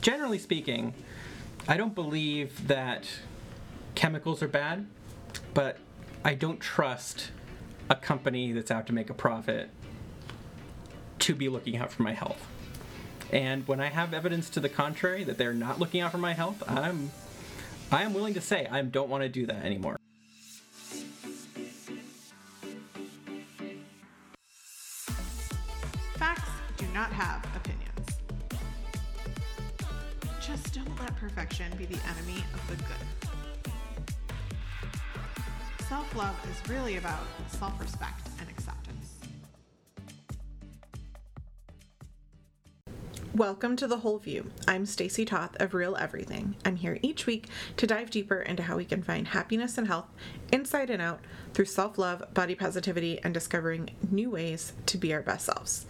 generally speaking, I don't believe that chemicals are bad, but I don't trust a company that's out to make a profit to be looking out for my health. And when I have evidence to the contrary that they're not looking out for my health, I'm I am willing to say I don't want to do that anymore. Facts do not have don't let perfection be the enemy of the good. Self love is really about self respect Welcome to The Whole View. I'm Stacy Toth of Real Everything. I'm here each week to dive deeper into how we can find happiness and health inside and out through self love, body positivity, and discovering new ways to be our best selves.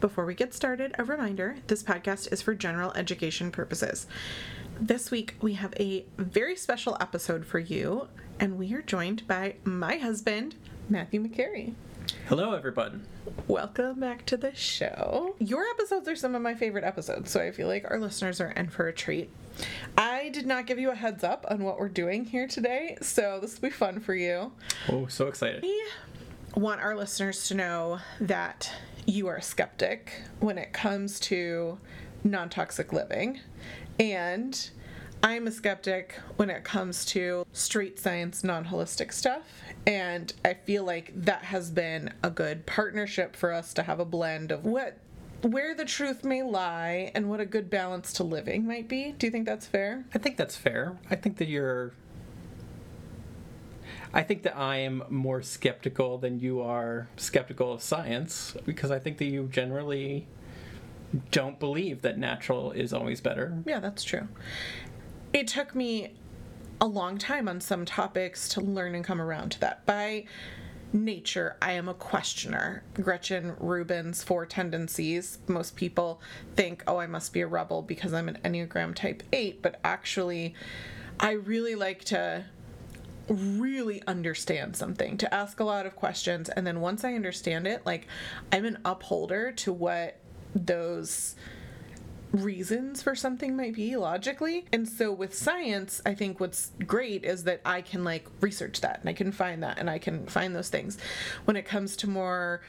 Before we get started, a reminder this podcast is for general education purposes. This week, we have a very special episode for you, and we are joined by my husband, Matthew McCarry. Hello, everybody. Welcome back to the show. Your episodes are some of my favorite episodes, so I feel like our listeners are in for a treat. I did not give you a heads up on what we're doing here today, so this will be fun for you. Oh, so excited. We want our listeners to know that you are a skeptic when it comes to non toxic living, and I'm a skeptic when it comes to street science, non holistic stuff. And I feel like that has been a good partnership for us to have a blend of what where the truth may lie and what a good balance to living might be. Do you think that's fair? I think that's fair. I think that you're. I think that I am more skeptical than you are skeptical of science because I think that you generally don't believe that natural is always better. Yeah, that's true. It took me a long time on some topics to learn and come around to that. By nature, I am a questioner. Gretchen Rubin's four tendencies. Most people think, oh, I must be a rebel because I'm an Enneagram type 8, but actually, I really like to really understand something, to ask a lot of questions. And then once I understand it, like, I'm an upholder to what those reasons for something might be logically. And so with science, I think what's great is that I can like research that and I can find that and I can find those things. When it comes to more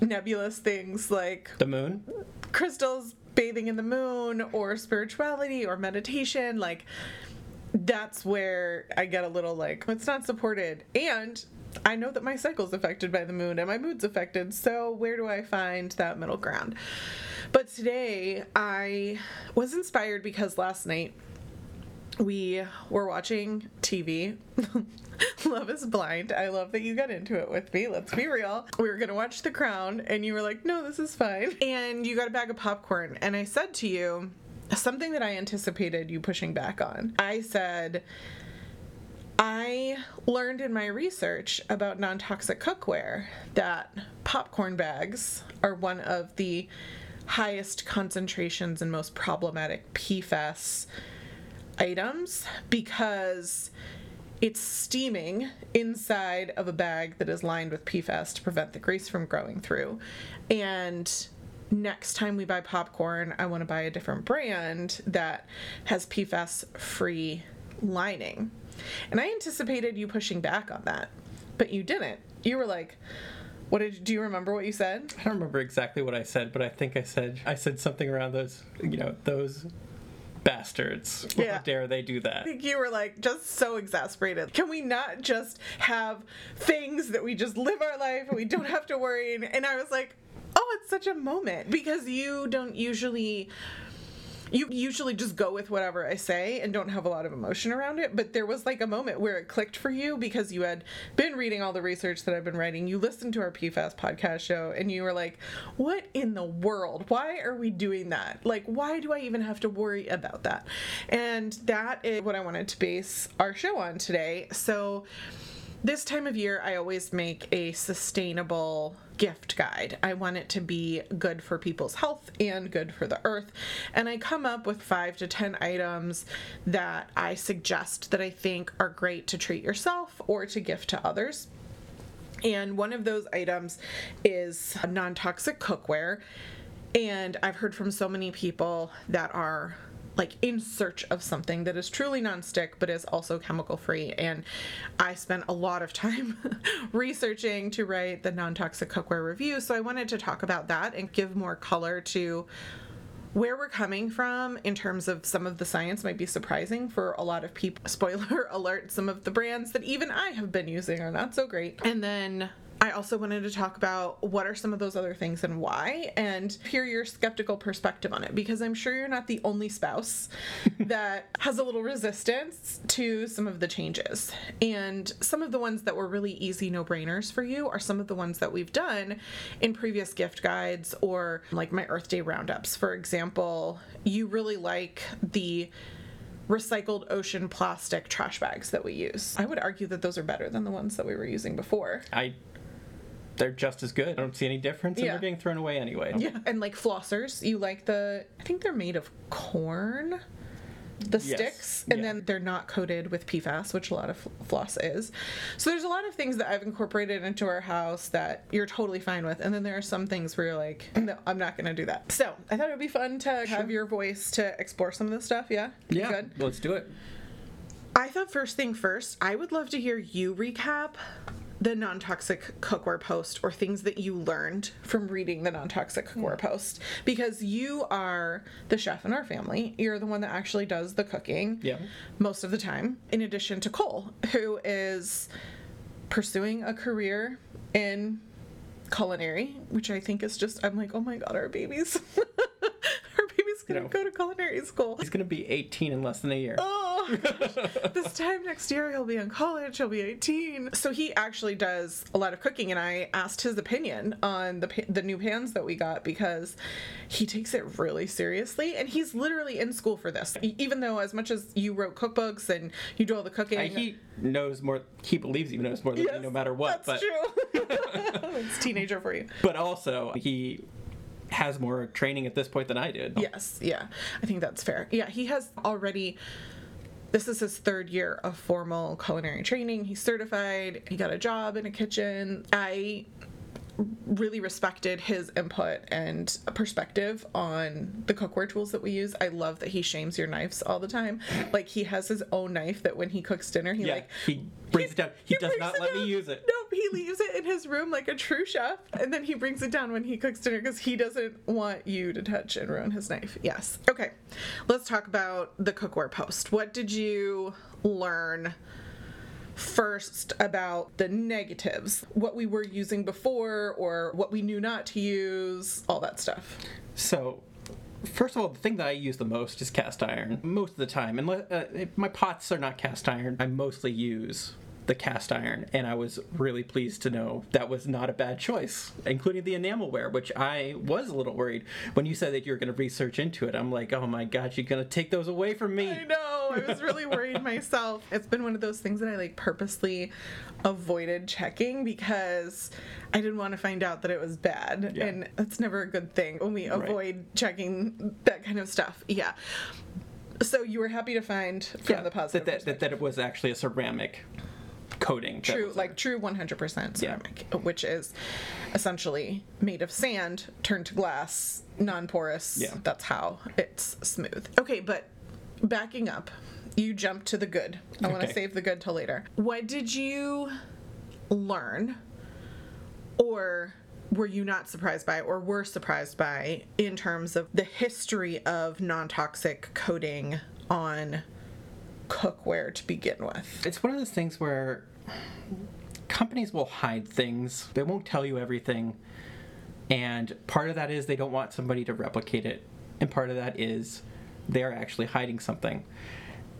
nebulous things like The moon? crystals bathing in the moon or spirituality or meditation, like that's where I get a little like it's not supported. And I know that my cycle's affected by the moon and my mood's affected, so where do I find that middle ground? But today I was inspired because last night we were watching TV. love is blind. I love that you got into it with me. Let's be real. We were going to watch The Crown, and you were like, no, this is fine. And you got a bag of popcorn. And I said to you something that I anticipated you pushing back on. I said, I learned in my research about non toxic cookware that popcorn bags are one of the highest concentrations and most problematic PFAS items because it's steaming inside of a bag that is lined with PFAS to prevent the grease from growing through. And next time we buy popcorn, I want to buy a different brand that has PFAS free lining. And I anticipated you pushing back on that, but you didn't. You were like, what did do you remember what you said? I don't remember exactly what I said, but I think I said I said something around those, you know, those bastards. Yeah. How dare they do that? I think you were like just so exasperated. Can we not just have things that we just live our life and we don't have to worry? And, and I was like, oh, it's such a moment because you don't usually you usually just go with whatever I say and don't have a lot of emotion around it. But there was like a moment where it clicked for you because you had been reading all the research that I've been writing. You listened to our PFAS podcast show and you were like, what in the world? Why are we doing that? Like, why do I even have to worry about that? And that is what I wanted to base our show on today. So, this time of year, I always make a sustainable gift guide. I want it to be good for people's health and good for the earth. And I come up with five to 10 items that I suggest that I think are great to treat yourself or to gift to others. And one of those items is non toxic cookware. And I've heard from so many people that are like in search of something that is truly nonstick but is also chemical free. And I spent a lot of time researching to write the non toxic cookware review. So I wanted to talk about that and give more color to where we're coming from in terms of some of the science might be surprising for a lot of people. Spoiler alert, some of the brands that even I have been using are not so great. And then I also wanted to talk about what are some of those other things and why, and hear your skeptical perspective on it because I'm sure you're not the only spouse that has a little resistance to some of the changes. And some of the ones that were really easy no brainers for you are some of the ones that we've done in previous gift guides or like my Earth Day roundups. For example, you really like the recycled ocean plastic trash bags that we use. I would argue that those are better than the ones that we were using before. I they're just as good. I don't see any difference, and Yeah. they're getting thrown away anyway. Yeah. And like flossers, you like the I think they're made of corn. The Yes, sticks, and yeah. then they're not coated with PFAS, which a lot of floss is. So there's a lot of things that I've incorporated into our house that you're totally fine with, and then there are some things where you're like, no, I'm not going to do that. So I thought it would be fun to have your voice to explore some of this stuff. Yeah, Yeah, Good. let's do it. I thought first thing first, I would love to hear you recap the non toxic cookware post or things that you learned from reading the non toxic cookware post because you are the chef in our family. You're the one that actually does the cooking Yeah. most of the time, in addition to Cole, who is pursuing a career in culinary, which I think is just, I'm like, oh my god, our babies. our baby's gonna No. go to culinary school. He's gonna be 18 in less than a year. Oh, this time next year he'll be in college. He'll be 18. So he actually does a lot of cooking, and I asked his opinion on the the new pans that we got because he takes it really seriously, and he's literally in school for this. Even though, as much as you wrote cookbooks and you do all the cooking, Uh, he knows more. He believes he knows more than me, no matter what. That's but true. it's teenager for you. but also he has more training at this point than I did. Yes, yeah. I think that's fair. Yeah, he has already this is his third year of formal culinary training. He's certified. He got a job in a kitchen. I really respected his input and perspective on the cookware tools that we use. I love that he shames your knives all the time. Like he has his own knife that when he cooks dinner, he Yeah, like he brings it down. He, does not let me use it. Nope, he leaves it in his room like a true chef, and then he brings it down when he cooks dinner because he doesn't want you to touch and ruin his knife. Yes. Okay, let's talk about the cookware post. What did you learn? First, about the negatives, what we were using before, or what we knew not to use, all that stuff. So, first of all, the thing that I use the most is cast iron. Most of the time, unless uh, my pots are not cast iron, I mostly use the cast iron, and I was really pleased to know that was not a bad choice, including the enamelware, which I was a little worried when you said that you were going to research into it. I'm like, oh my god, you're going to take those away from me. I know. I was really worried myself. It's been one of those things that I like purposely avoided checking because I didn't want to find out that it was bad. Yeah. And that's never a good thing when we avoid checking that kind of stuff. Yeah. So you were happy to find from Yeah, the positive that, that, that, that it was actually a ceramic coating. true like true 100% ceramic which is essentially made of sand turned to glass non-porous. Yeah. that's how it's smooth. Okay but backing up you jump to the good. I want to save the good till later. What did you learn or were you not surprised by or were surprised by in terms of the history of non-toxic coating on cookware to begin with It's one of those things where companies will hide things. They won't tell you everything. And part of that is they don't want somebody to replicate it. And part of that is they're actually hiding something.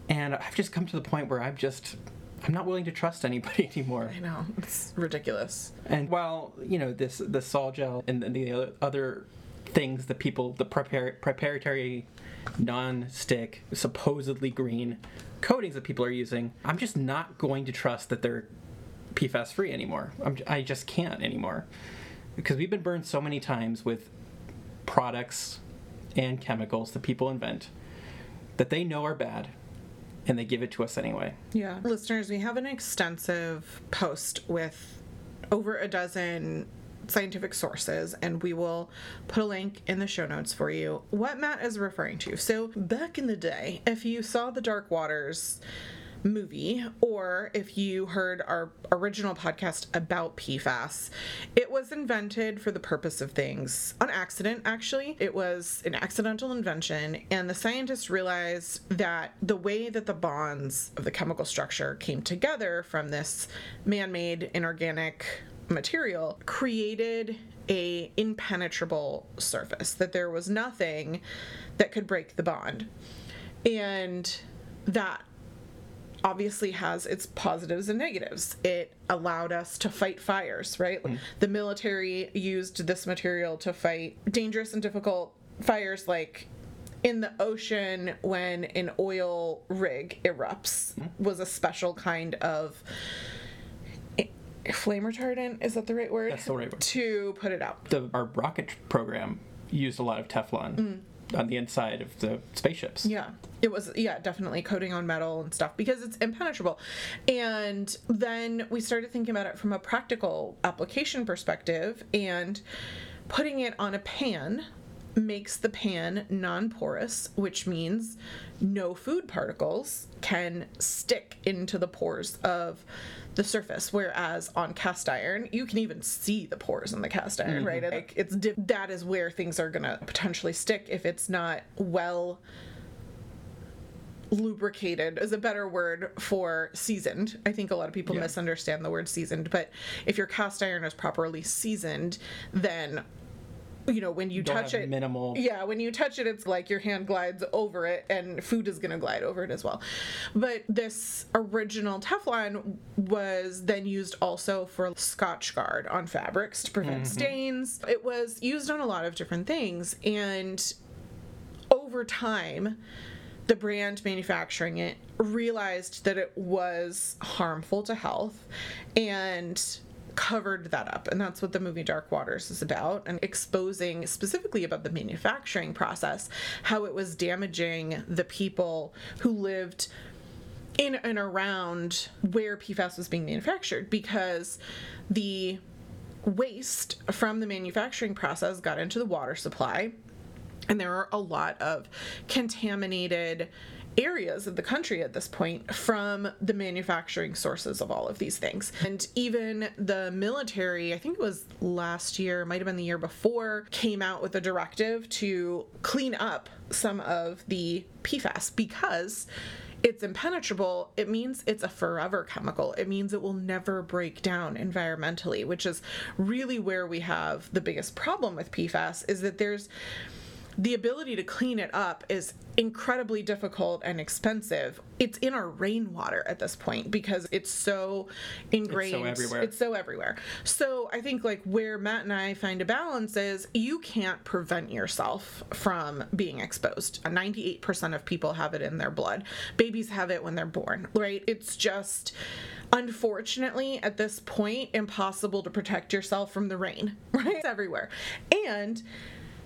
And I've just come to the point where I'm just I'm not willing to trust anybody anymore. i know it's ridiculous And while you know this the sol gel and the other, other things that people the prepar- proprietary non-stick supposedly green coatings that people are using, I'm just not going to trust that they're PFAS free anymore. I'm, I just can't anymore because we've been burned so many times with products and chemicals that people invent that they know are bad and they give it to us anyway. Yeah. Listeners, we have an extensive post with over a dozen scientific sources, and we will put a link in the show notes for you what Matt is referring to. So, back in the day, if you saw the Dark Waters movie, or if you heard our original podcast about PFAS, it was invented for the purpose of things on accident, actually. It was an accidental invention, and the scientists realized that the way that the bonds of the chemical structure came together from this man made inorganic material created a impenetrable surface that there was nothing that could break the bond and that obviously has its positives and negatives. It allowed us to fight fires, right? Mm. The military used this material to fight dangerous and difficult fires like in the ocean when an oil rig erupts mm. was a special kind of flame retardant is that the right word That's the right word. to put it out The, our rocket program used a lot of Teflon mm. on the inside of the spaceships. Yeah, it was, yeah, definitely coating on metal and stuff because it's impenetrable. And then we started thinking about it from a practical application perspective, and putting it on a pan makes the pan non porous, which means no food particles can stick into the pores of the surface whereas on cast iron you can even see the pores in the cast iron right mm-hmm. like it's di- that is where things are going to potentially stick if it's not well lubricated is a better word for seasoned. I think a lot of people Yeah. misunderstand the word seasoned, but if your cast iron is properly seasoned, then you know when you Don't touch it minimal- yeah when you touch it it's like your hand glides over it and food is going to glide over it as well. But this original teflon was then used also for Scotchgard on fabrics to prevent mm-hmm. stains. It was used on a lot of different things and over time the brand manufacturing it realized that it was harmful to health and covered that up and that's what the movie dark waters is about and exposing specifically about the manufacturing process how it was damaging the people who lived in and around where PFAS was being manufactured because the waste from the manufacturing process got into the water supply and there are a lot of contaminated areas of the country at this point from the manufacturing sources of all of these things. And even the military, I think it was last year, might have been the year before, came out with a directive to clean up some of the PFAS because it's impenetrable, it means it's a forever chemical. It means it will never break down environmentally, which is really where we have the biggest problem with PFAS is that there's the ability to clean it up is incredibly difficult and expensive. It's in our rainwater at this point because it's so ingrained. everywhere. It's so everywhere. So I think like where Matt and I find a balance is you can't prevent yourself from being exposed. 98% of people have it in their blood. Babies have it when they're born, right? It's just unfortunately at this point impossible to protect yourself from the rain, right? It's everywhere. And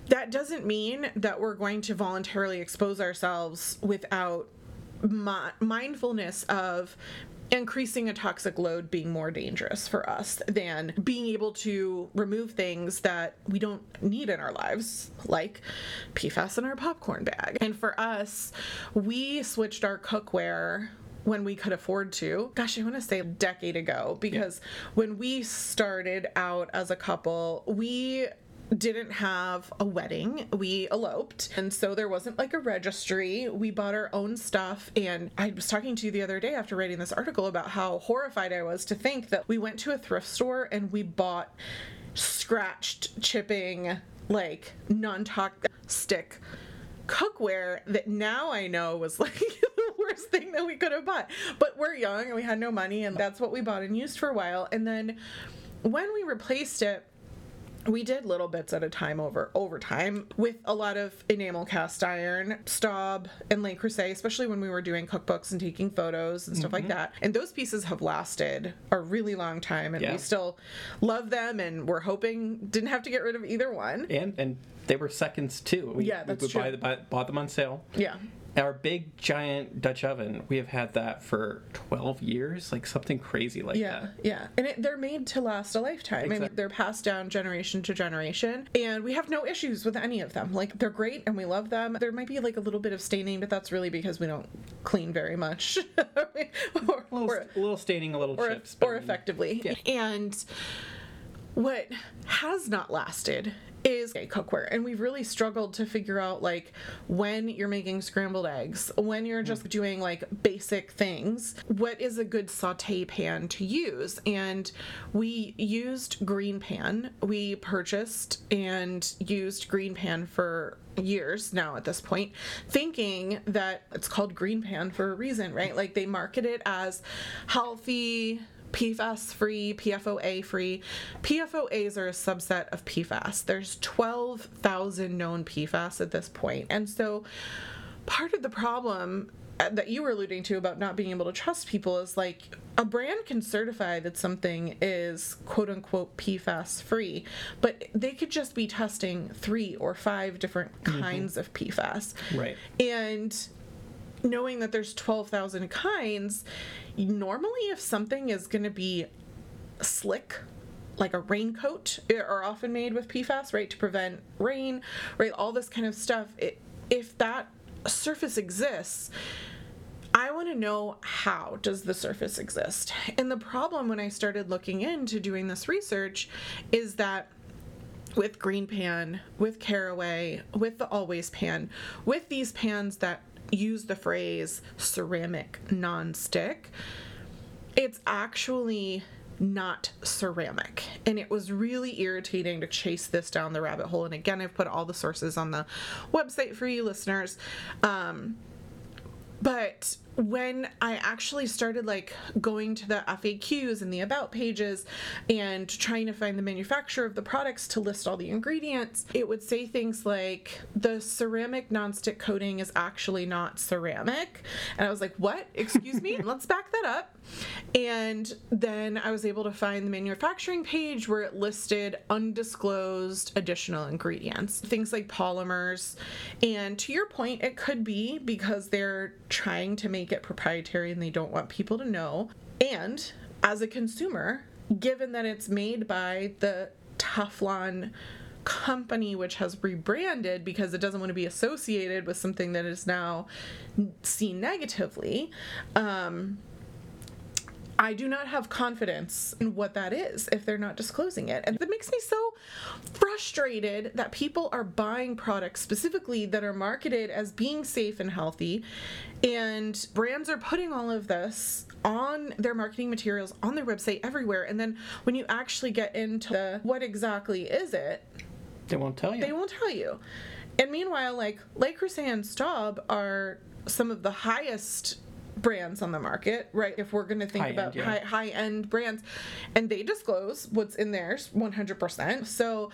that doesn't mean that we're going to voluntarily expose ourselves without mi- mindfulness of increasing a toxic load being more dangerous for us than being able to remove things that we don't need in our lives, like PFAS in our popcorn bag. And for us, we switched our cookware when we could afford to. Gosh, I want to say a decade ago because when we started out as a couple, we didn't have a wedding. We eloped. And so there wasn't like a registry. We bought our own stuff. And I was talking to you the other day after writing this article about how horrified I was to think that we went to a thrift store and we bought scratched, chipping, like non stick cookware that now I know was like the worst thing that we could have bought. But we're young and we had no money, and that's what we bought and used for a while. And then when we replaced it, we did little bits at a time over over time with a lot of enamel cast iron, Staub, and Le Creuset, especially when we were doing cookbooks and taking photos and stuff like mm-hmm. that. And those pieces have lasted a really long time, and Yeah. we still love them. And we're hoping didn't have to get rid of either one. And and they were seconds too. We, Yeah, we that's buy true. the, buy, bought them on sale. Yeah. Our big giant Dutch oven, we have had that for 12 years, like something crazy like Yeah, that. yeah. And it, they're made to last a lifetime. I mean, they're passed down generation to generation. And we have no issues with any of them. Like, they're great and we love them. There might be like a little bit of staining, but that's really because we don't clean very much. or, A little, or- little staining, a little or, chips. but I or mean, effectively. Yeah. And what has not lasted is cookware. And we've really struggled to figure out like when you're making scrambled eggs when you're just mm-hmm. doing like basic things what is a good saute pan to use? And we used green pan. We purchased and used green pan for years now at this point thinking that it's called green pan for a reason right? Like they market it as healthy PFAS free, PFOA free. PFOAs are a subset of PFAS. There's 12,000 known PFAS at this point. And so part of the problem uh, that you were alluding to about not being able to trust people is like a brand can certify that something is quote unquote PFAS free, but they could just be testing three or five different kinds of PFAS. Right. And knowing that there's 12,000 kinds, normally if something is going to be slick, like a raincoat, eh, are often made with PFAS, right, to prevent rain, right, all this kind of stuff. It, if that surface exists, I want to know how does the surface exist? And the problem when I started looking into doing this research is that with green pan, with caraway, with the always pan, with these pans that use the phrase ceramic non-stick, it's actually not ceramic. And it was really irritating to chase this down the rabbit hole. And again, I've put all the sources on the website for you listeners. Um, but when I actually started like going to the FAQs and the about pages and trying to find the manufacturer of the products to list all the ingredients, it would say things like the ceramic nonstick coating is actually not ceramic. And I was like, what? Excuse me? Let's back that up. And then I was able to find the manufacturing page where it listed undisclosed additional ingredients, things like polymers. And to your point, it could be because they're trying to make it proprietary and they don't want people to know. And as a consumer, given that it's made by the Teflon company which has rebranded because it doesn't want to be associated with something that is now seen negatively um, I do not have confidence in what that is if they're not disclosing it. And that makes me so frustrated that people are buying products specifically that are marketed as being safe and healthy. And brands are putting all of this on their marketing materials, on their website, everywhere. And then when you actually get into the, what exactly is it, They won't tell you. they won't tell you. And meanwhile, like Le Creuset and Staub are some of the highest brands on the market, right? If we're going to think High-end, about yeah. high high end brands, and they disclose what's in theirs 100%. So,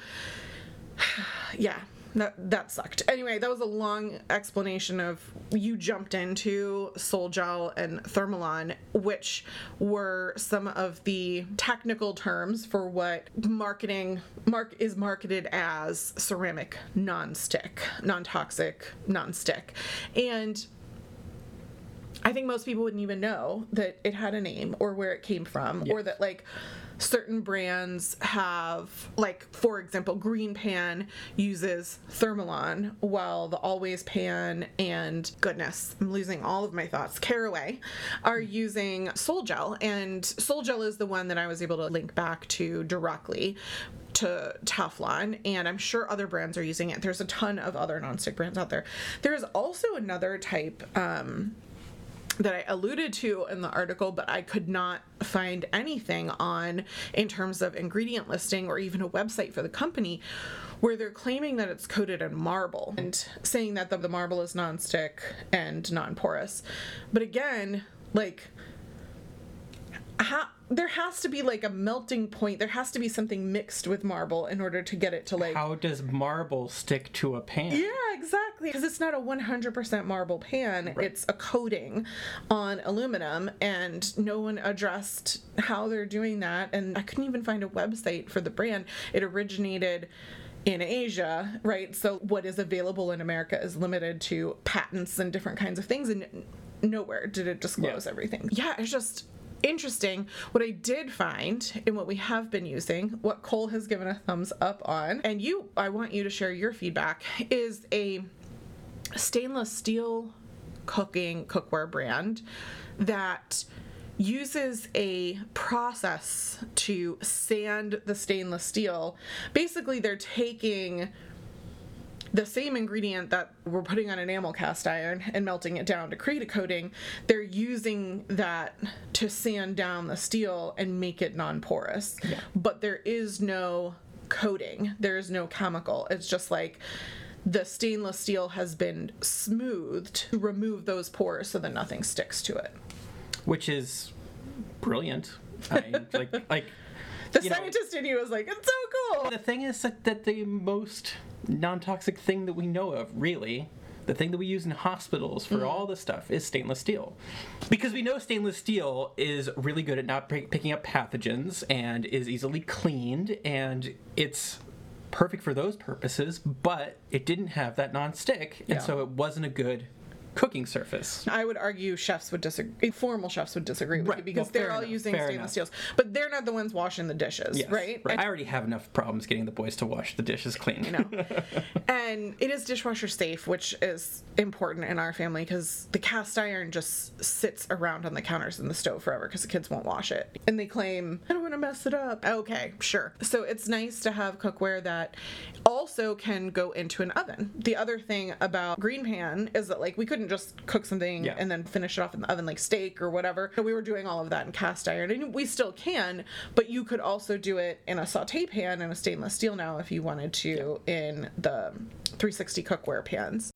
yeah. That, that sucked. Anyway, that was a long explanation of you jumped into Sol Gel and Thermolon, which were some of the technical terms for what marketing mark is marketed as ceramic non-stick, non-toxic, non-stick. And I think most people wouldn't even know that it had a name or where it came from, or that like certain brands have, like for example, Green Pan uses Thermolon, while the Always Pan and goodness, I'm losing all of my thoughts. Caraway are using Sol Gel, and Sol Gel is the one that I was able to link back to directly to Teflon, and I'm sure other brands are using it. There's a ton of other nonstick brands out there. There's also another type um, that I alluded to in the article, but I could not find anything on in terms of ingredient listing or even a website for the company where they're claiming that it's coated in marble and saying that the, the marble is nonstick and non-porous. But again, like ha- there has to be like a melting point. There has to be something mixed with marble in order to get it to like How does marble stick to a pan? yeah, exactly. Because it's not a 100% marble pan, right. it's a coating on aluminum, and no one addressed how they're doing that. And I couldn't even find a website for the brand. It originated in Asia, right? So what is available in America is limited to patents and different kinds of things, and nowhere did it disclose Yeah. everything. Yeah, it's just interesting. What I did find in what we have been using, what Cole has given a thumbs up on, and you, I want you to share your feedback, is a stainless steel cooking cookware brand that uses a process to sand the stainless steel. Basically, they're taking the same ingredient that we're putting on enamel cast iron and melting it down to create a coating, they're using that to sand down the steel and make it non porous. But there is no coating, there is no chemical. It's just like the stainless steel has been smoothed to remove those pores so that nothing sticks to it. which is brilliant. I, like, like The You know- scientist in you was like, it's so cool. the thing is that, that the most non-toxic thing that we know of, really, the thing that we use in hospitals for mm. all this stuff is stainless steel, because we know stainless steel is really good at not pick- picking up pathogens and is easily cleaned, and it's perfect for those purposes. But it didn't have that non-stick, and Yeah. so it wasn't a good cooking surface. I would argue chefs would disagree. Eh, formal chefs would disagree with Right. you because Well, they're all enough. using Fair stainless enough. steels, but they're not the ones washing the dishes, Yes, right? I already have enough problems getting the boys to wash the dishes clean. You know, and it is dishwasher safe, which is important in our family because the cast iron just sits around on the counters in the stove forever because the kids won't wash it, and they claim I don't want to mess it up. Okay, sure. So it's nice to have cookware that also can go into an oven. The other thing about Green Pan is that like we couldn't just cook something Yeah. and then finish it off in the oven like steak or whatever. We were doing all of that in cast iron, and we still can, but you could also do it in a saute pan and a stainless steel now if you wanted to in the 360 cookware pans.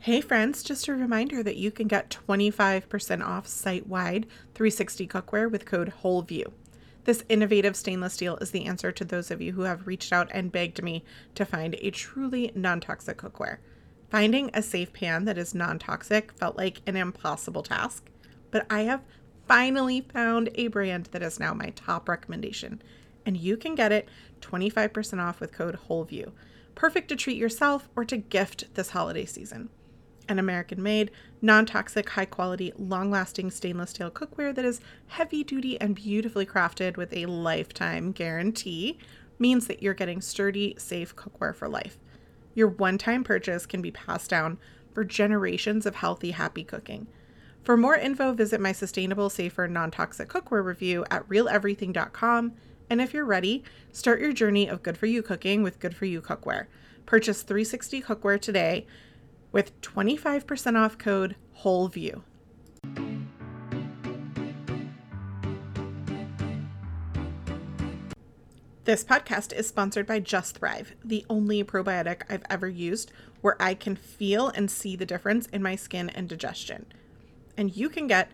Hey friends, just a reminder that you can get 25% off site wide 360 cookware with code WHOLEVIEW. This innovative stainless steel is the answer to those of you who have reached out and begged me to find a truly non toxic cookware. Finding a safe pan that is non toxic felt like an impossible task, but I have finally found a brand that is now my top recommendation, and you can get it 25% off with code WHOLEVIEW. Perfect to treat yourself or to gift this holiday season an American made, non toxic, high quality, long lasting stainless steel cookware that is heavy duty and beautifully crafted with a lifetime guarantee means that you're getting sturdy, safe cookware for life. Your one time purchase can be passed down for generations of healthy, happy cooking. For more info, visit my sustainable, safer, non toxic cookware review at realeverything.com. And if you're ready, start your journey of good for you cooking with Good for You Cookware. Purchase 360 cookware today with 25% off code WHOLEVIEW. This podcast is sponsored by Just Thrive, the only probiotic I've ever used where I can feel and see the difference in my skin and digestion. And you can get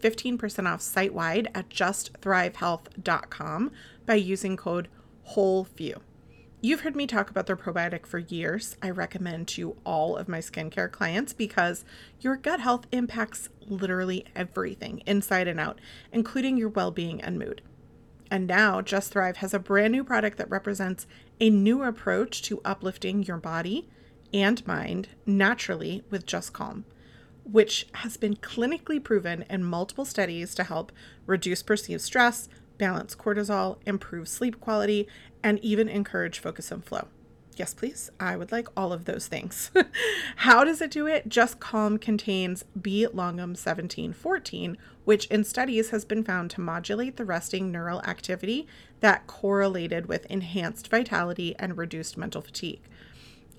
15% off site wide at justthrivehealth.com by using code WHOLEVIEW. You've heard me talk about their probiotic for years. I recommend to all of my skincare clients because your gut health impacts literally everything inside and out, including your well being and mood. And now, Just Thrive has a brand new product that represents a new approach to uplifting your body and mind naturally with Just Calm, which has been clinically proven in multiple studies to help reduce perceived stress, balance cortisol, improve sleep quality, and even encourage focus and flow. Yes, please. I would like all of those things. How does it do it? Just Calm contains B. longum 1714, which in studies has been found to modulate the resting neural activity that correlated with enhanced vitality and reduced mental fatigue.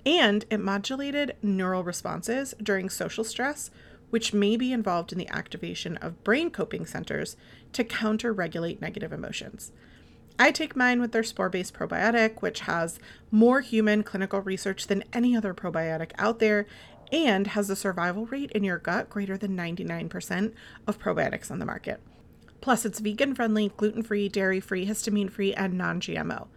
And it modulated neural responses during social stress, which may be involved in the activation of brain coping centers to counter regulate negative emotions. I take mine with their spore based probiotic, which has more human clinical research than any other probiotic out there and has a survival rate in your gut greater than 99% of probiotics on the market. Plus, it's vegan friendly, gluten free, dairy free, histamine free, and non GMO.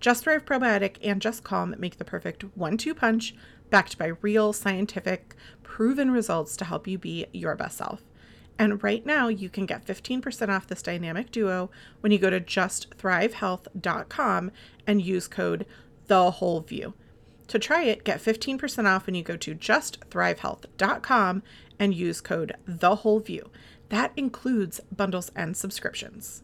Just Thrive Probiotic and Just Calm make the perfect one two punch, backed by real, scientific, proven results to help you be your best self. And right now, you can get 15% off this dynamic duo when you go to justthrivehealth.com and use code the whole view. To try it, get 15% off when you go to justthrivehealth.com and use code the whole view. That includes bundles and subscriptions.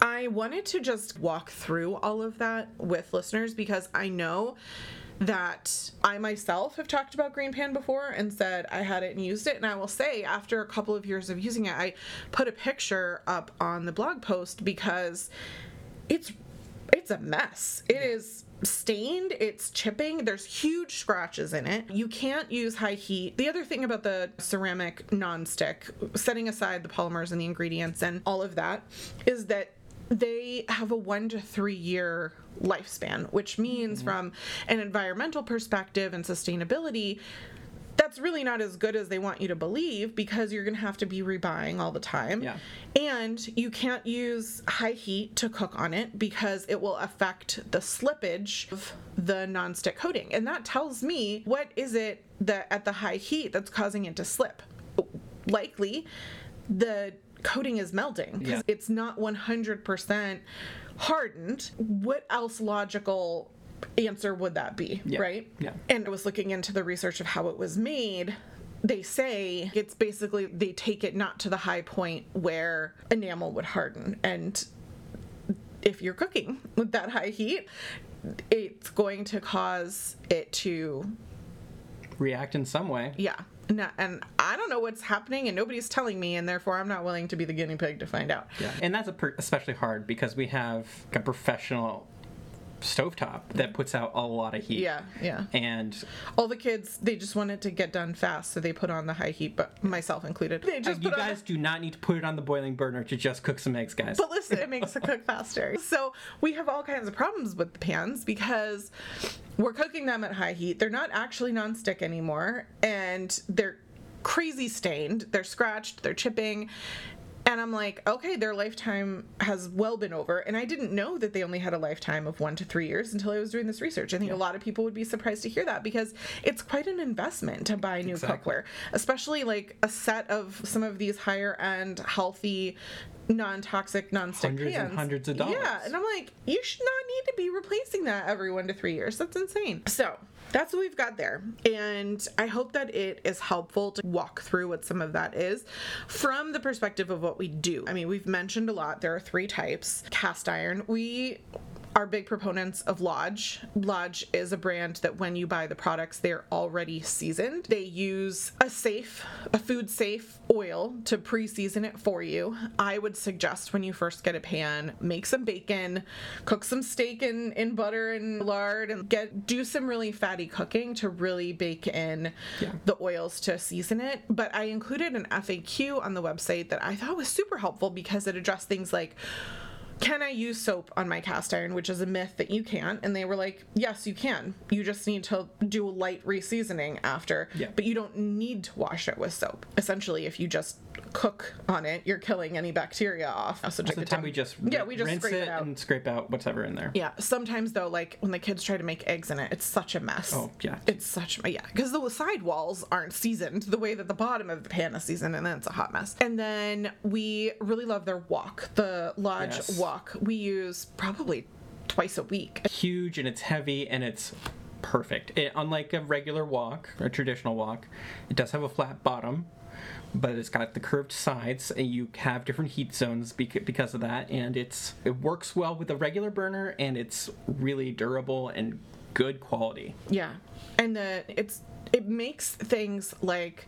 I wanted to just walk through all of that with listeners because I know that I myself have talked about Green Pan before and said I had it and used it. And I will say, after a couple of years of using it, I put a picture up on the blog post because it's it's a mess. It is stained, it's chipping, there's huge scratches in it. You can't use high heat. The other thing about the ceramic non-stick, setting aside the polymers and the ingredients and all of that, is that they have a one to three year lifespan, which means Mm-hmm. from an environmental perspective and sustainability, that's really not as good as they want you to believe because you're going to have to be rebuying all the time. Yeah. And you can't use high heat to cook on it because it will affect the slippage of the nonstick coating. And that tells me what is it that at the high heat that's causing it to slip? Likely the coating is melting because Yeah. it's not 100% hardened. What else logical answer would that be, Yeah. right? Yeah. And I was looking into the research of how it was made. They say it's basically they take it not to the high point where enamel would harden. And if you're cooking with that high heat, it's going to cause it to React in some way. yeah. No, and I don't know what's happening, and nobody's telling me, and therefore I'm not willing to be the guinea pig to find out. Yeah. And that's per- especially hard because we have a professional stovetop that puts out a lot of heat. Yeah, yeah. And All the kids, they just wanted to get done fast, so they put on the high heat, but myself included. They uh, just you put on guys do not need to put it on the boiling burner to just cook some eggs, guys. But listen, it makes it cook faster. So we have all kinds of problems with the pans because we're cooking them at high heat. They're not actually nonstick anymore, and they're crazy stained. They're scratched. They're chipping. And I'm like, okay, their lifetime has well been over. And I didn't know that they only had a lifetime of one to three years until I was doing this research. I think a lot of people would be surprised to hear that because it's quite an investment to buy new Exactly. cookware, especially like a set of some of these higher end, healthy, non toxic, non stick pans. Hundreds and hundreds of dollars. Yeah. And I'm like, you should not need to be replacing that every one to three years. That's insane. So that's what we've got there. And I hope that it is helpful to walk through what some of that is from the perspective of what we do. I mean, we've mentioned a lot. There are three types cast iron. We are big proponents of Lodge. Lodge is a brand that when you buy the products, they're already seasoned. They use a safe, a food safe oil to pre season it for you. I would suggest when you first get a pan, make some bacon, cook some steak in, in butter and lard, and get do some really fatty cooking to really bake in Yeah. the oils to season it. But I included an FAQ on the website that I thought was super helpful because it addressed things like can I use soap on my cast iron, which is a myth that you can't? And they were like, yes, you can. You just need to do a light reseasoning after, Yeah. but you don't need to wash it with soap. Essentially, if you just cook on it, you're killing any bacteria off. So Most the time we just yeah, we just rinse scrape it, out. and scrape out whatever in there. Yeah, sometimes though, like when the kids try to make eggs in it, it's such a mess. Oh, yeah. It's such yeah, because the side walls aren't seasoned the way that the bottom of the pan is seasoned, and then it's a hot mess. And then we really love their wok, the Lodge Yes. We use probably twice a week. Huge and it's heavy and it's perfect. It, unlike a regular wok, a traditional wok, it does have a flat bottom, but it's got the curved sides, and you have different heat zones because of that. And it's it works well with a regular burner, and it's really durable and good quality. Yeah, and the it's it makes things like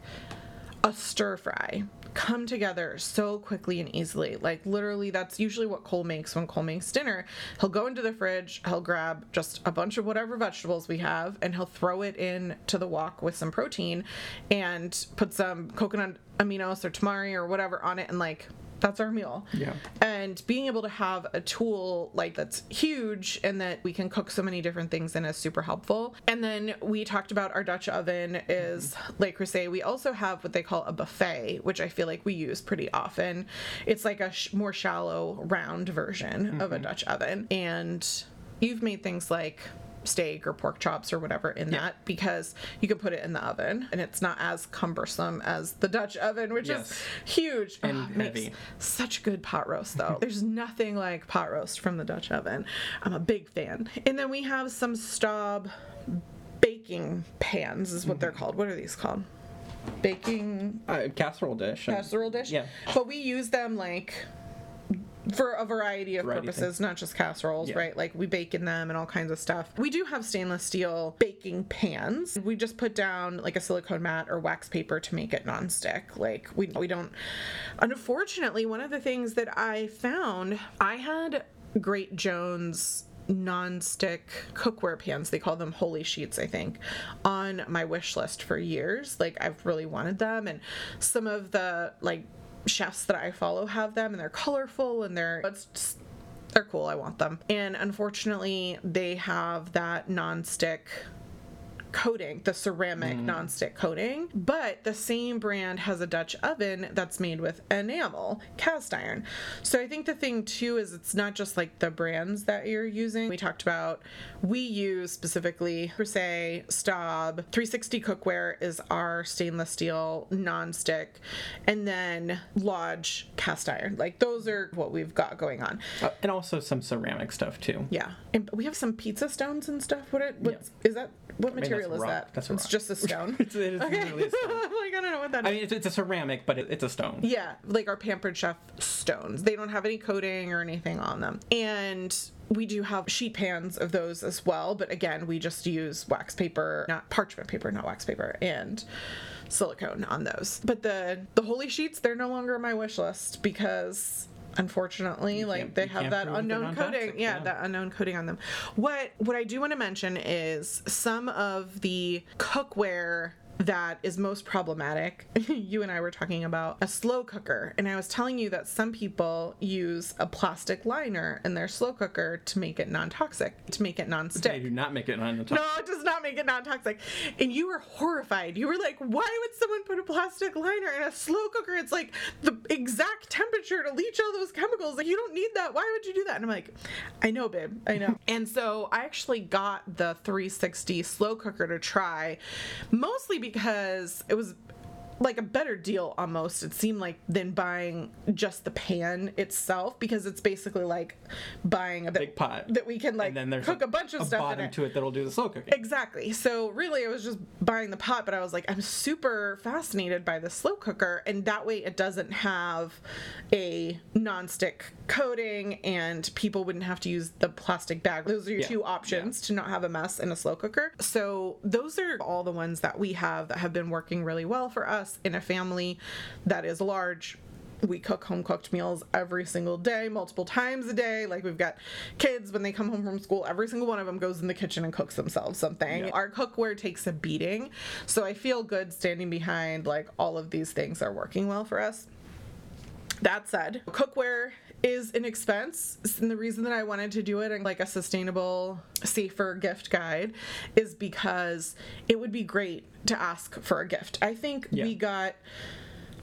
a stir fry come together so quickly and easily. Like literally that's usually what Cole makes when Cole makes dinner. He'll go into the fridge, he'll grab just a bunch of whatever vegetables we have and he'll throw it in to the wok with some protein and put some coconut aminos or tamari or whatever on it and like that's our meal. Yeah. And being able to have a tool like that's huge and that we can cook so many different things in is super helpful. And then we talked about our Dutch oven is mm-hmm. Le Creuset. We also have what they call a buffet, which I feel like we use pretty often. It's like a sh- more shallow, round version of a mm-hmm. Dutch oven. And you've made things like steak or pork chops or whatever in that because you can put it in the oven and it's not as cumbersome as the Dutch oven, which Yes. is huge And Oh, heavy. Such good pot roast though. There's nothing like pot roast from the Dutch oven. I'm a big fan. And then we have some Staub baking pans is what Mm-hmm. they're called. What are these called? Baking Uh, casserole dish. casserole dish. Yeah. But we use them like for a variety of Variety purposes, not just casseroles, Yeah. right? Like we bake in them and all kinds of stuff. We do have stainless steel baking pans. We just put down like a silicone mat or wax paper to make it nonstick. Like we we don't unfortunately one of the things that I found I had Great Jones non-stick cookware pans they call them holy sheets i think on my wish list for years like i've really wanted them and some of the like chefs that i follow have them and they're colorful and they're it's just, they're cool. I want them. And unfortunately they have that non-stick coating, the ceramic nonstick coating, but the same brand has a Dutch oven that's made with enamel, cast iron. So I think the thing too is it's not just like the brands that you're using. We talked about we use specifically Creuset, Staub, 360 cookware is our stainless steel nonstick, and then Lodge cast iron. Like those are what we've got going on. Uh, and also some ceramic stuff too. Yeah, and we have some pizza stones and stuff. What it? What's, is that? What mean, material is rock. that? That's it's rock. just a stone. It's, it is Okay. literally a stone. Like, I don't know what that is. I mean, it's, it's a ceramic, but it, it's a stone. yeah, like our pampered chef stones. They don't have any coating or anything on them. And we do have sheet pans of those as well, but again, we just use wax paper, not parchment paper, not wax paper, and silicone on those. But the the holy sheets, they're no longer on my wish list because unfortunately like they have that prove that they're unknown coating yeah, yeah. that unknown coating on them what what i do want to mention is some of the cookware that is most problematic. you and I were talking about a slow cooker, and I was telling you that some people use a plastic liner in their slow cooker to make it non toxic, to make it non stick. They do not make it non toxic. No, it does not make it non toxic. And you were horrified. You were like, why would someone put a plastic liner in a slow cooker? It's like the exact temperature to leach all those chemicals. Like, you don't need that. Why would you do that? And I'm like, I know, babe. I know. and so I actually got the 360 slow cooker to try, mostly because it was like a better deal almost it seemed like than buying just the pan itself because it's basically like buying a Big pot. that we can like and then there's cook a, bunch of a stuff in bottom it. to it that'll do the slow cooking. Exactly. So really, it was just buying the pot, but I was like, I'm super fascinated by the slow cooker, and that way it doesn't have a non-stick coating, and people wouldn't have to use the plastic bag. Those are your Yeah, two options to not have a mess in a slow cooker. So those are all the ones that we have that have been working really well for us in a family that is large we cook home cooked meals every single day, multiple times a day. Like we've got kids when they come home from school, every single one of them goes in the kitchen and cooks themselves something. Yeah. Our cookware takes a beating. So I feel good standing behind like all of these things are working well for us. That said, cookware is an expense. And the reason that I wanted to do it in like a sustainable, safer gift guide is because it would be great to ask for a gift. I think Yeah. we got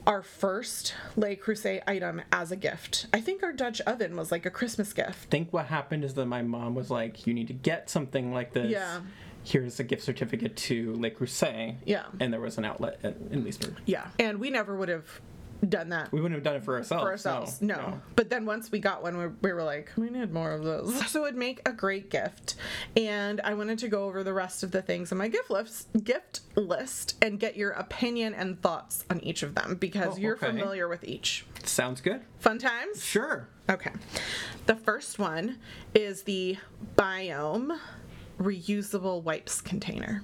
our first Le Creuset item as a gift. I think our Dutch oven was like a Christmas gift. I think what happened is that my mom was like, "You need to get something like this. Yeah. Here's a gift certificate to Le Creuset." Yeah. And there was an outlet at, in Leesburg. Yeah. And we never would have done that We wouldn't have done it for ourselves. for ourselves. No, But then once we got one, we, we were like, we need more of those. So it'd make a great gift. And I wanted to go over the rest of the things on my gift list, gift list and get your opinion and thoughts on each of them because Oh, you're okay. familiar with each. Sounds good. Fun times? Sure. Okay. The first one is the Biome reusable wipes container.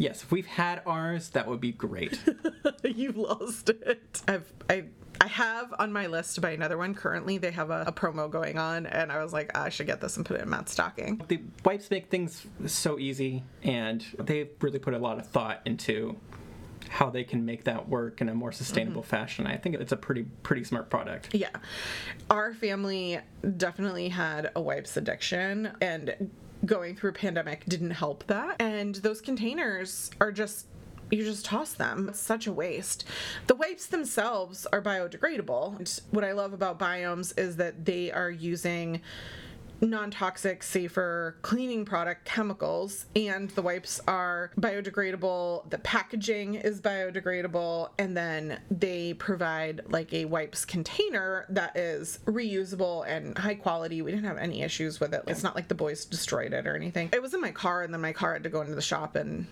Yes, if we've had ours, that would be great. You've lost it. I've I I have on my list to buy another one. Currently, they have a, a promo going on, and I was like, I should get this and put it in Matt's stocking. the wipes make things so easy, and they really put a lot of thought into how they can make that work in a more sustainable Mm-hmm. fashion. I think it's a pretty pretty smart product. Yeah, our family definitely had a wipes addiction, and going through a pandemic didn't help that. And those containers are just you just toss them. It's such a waste. The wipes themselves are biodegradable. And what I love about biomes is that they are using non toxic, safer cleaning product chemicals, and the wipes are biodegradable. The packaging is biodegradable, and then they provide like a wipes container that is reusable and high quality. We didn't have any issues with it. It's not like the boys destroyed it or anything. It was in my car, and then my car had to go into the shop and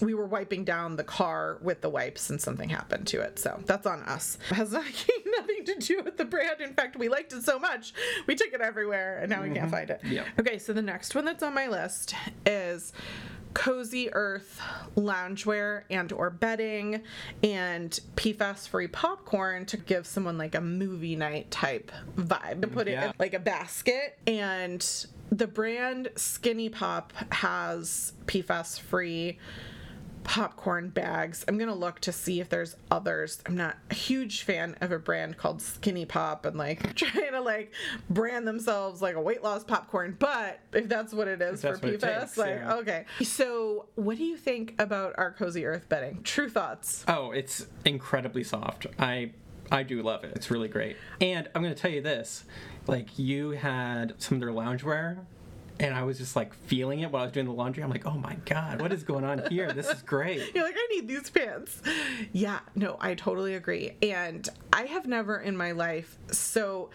we were wiping down the car with the wipes and something happened to it. So that's on us. It has nothing to do with the brand. In fact, we liked it so much, we took it everywhere and now we can't mm-hmm. find it. Yeah. Okay, so the next one that's on my list is cozy earth loungewear and or bedding and pfas free popcorn to give someone like a movie night type vibe to put it in like a basket and the brand skinny pop has pfas free popcorn bags. I'm gonna look to see if there's others. I'm not a huge fan of a brand called Skinny Pop and like trying to like brand themselves like a weight loss popcorn. But if that's what it is for that's what it PFAS, like yeah. okay. So what do you think about our cozy earth bedding? True thoughts. Oh, it's incredibly soft. I I do love it. It's really great. And I'm gonna tell you this, like you had some of their loungewear. And I was just like feeling it while I was doing the laundry. I'm like, oh my God, what is going on here? This is great. You're like, I need these pants. Yeah, no, I totally agree. And I have never in my life, so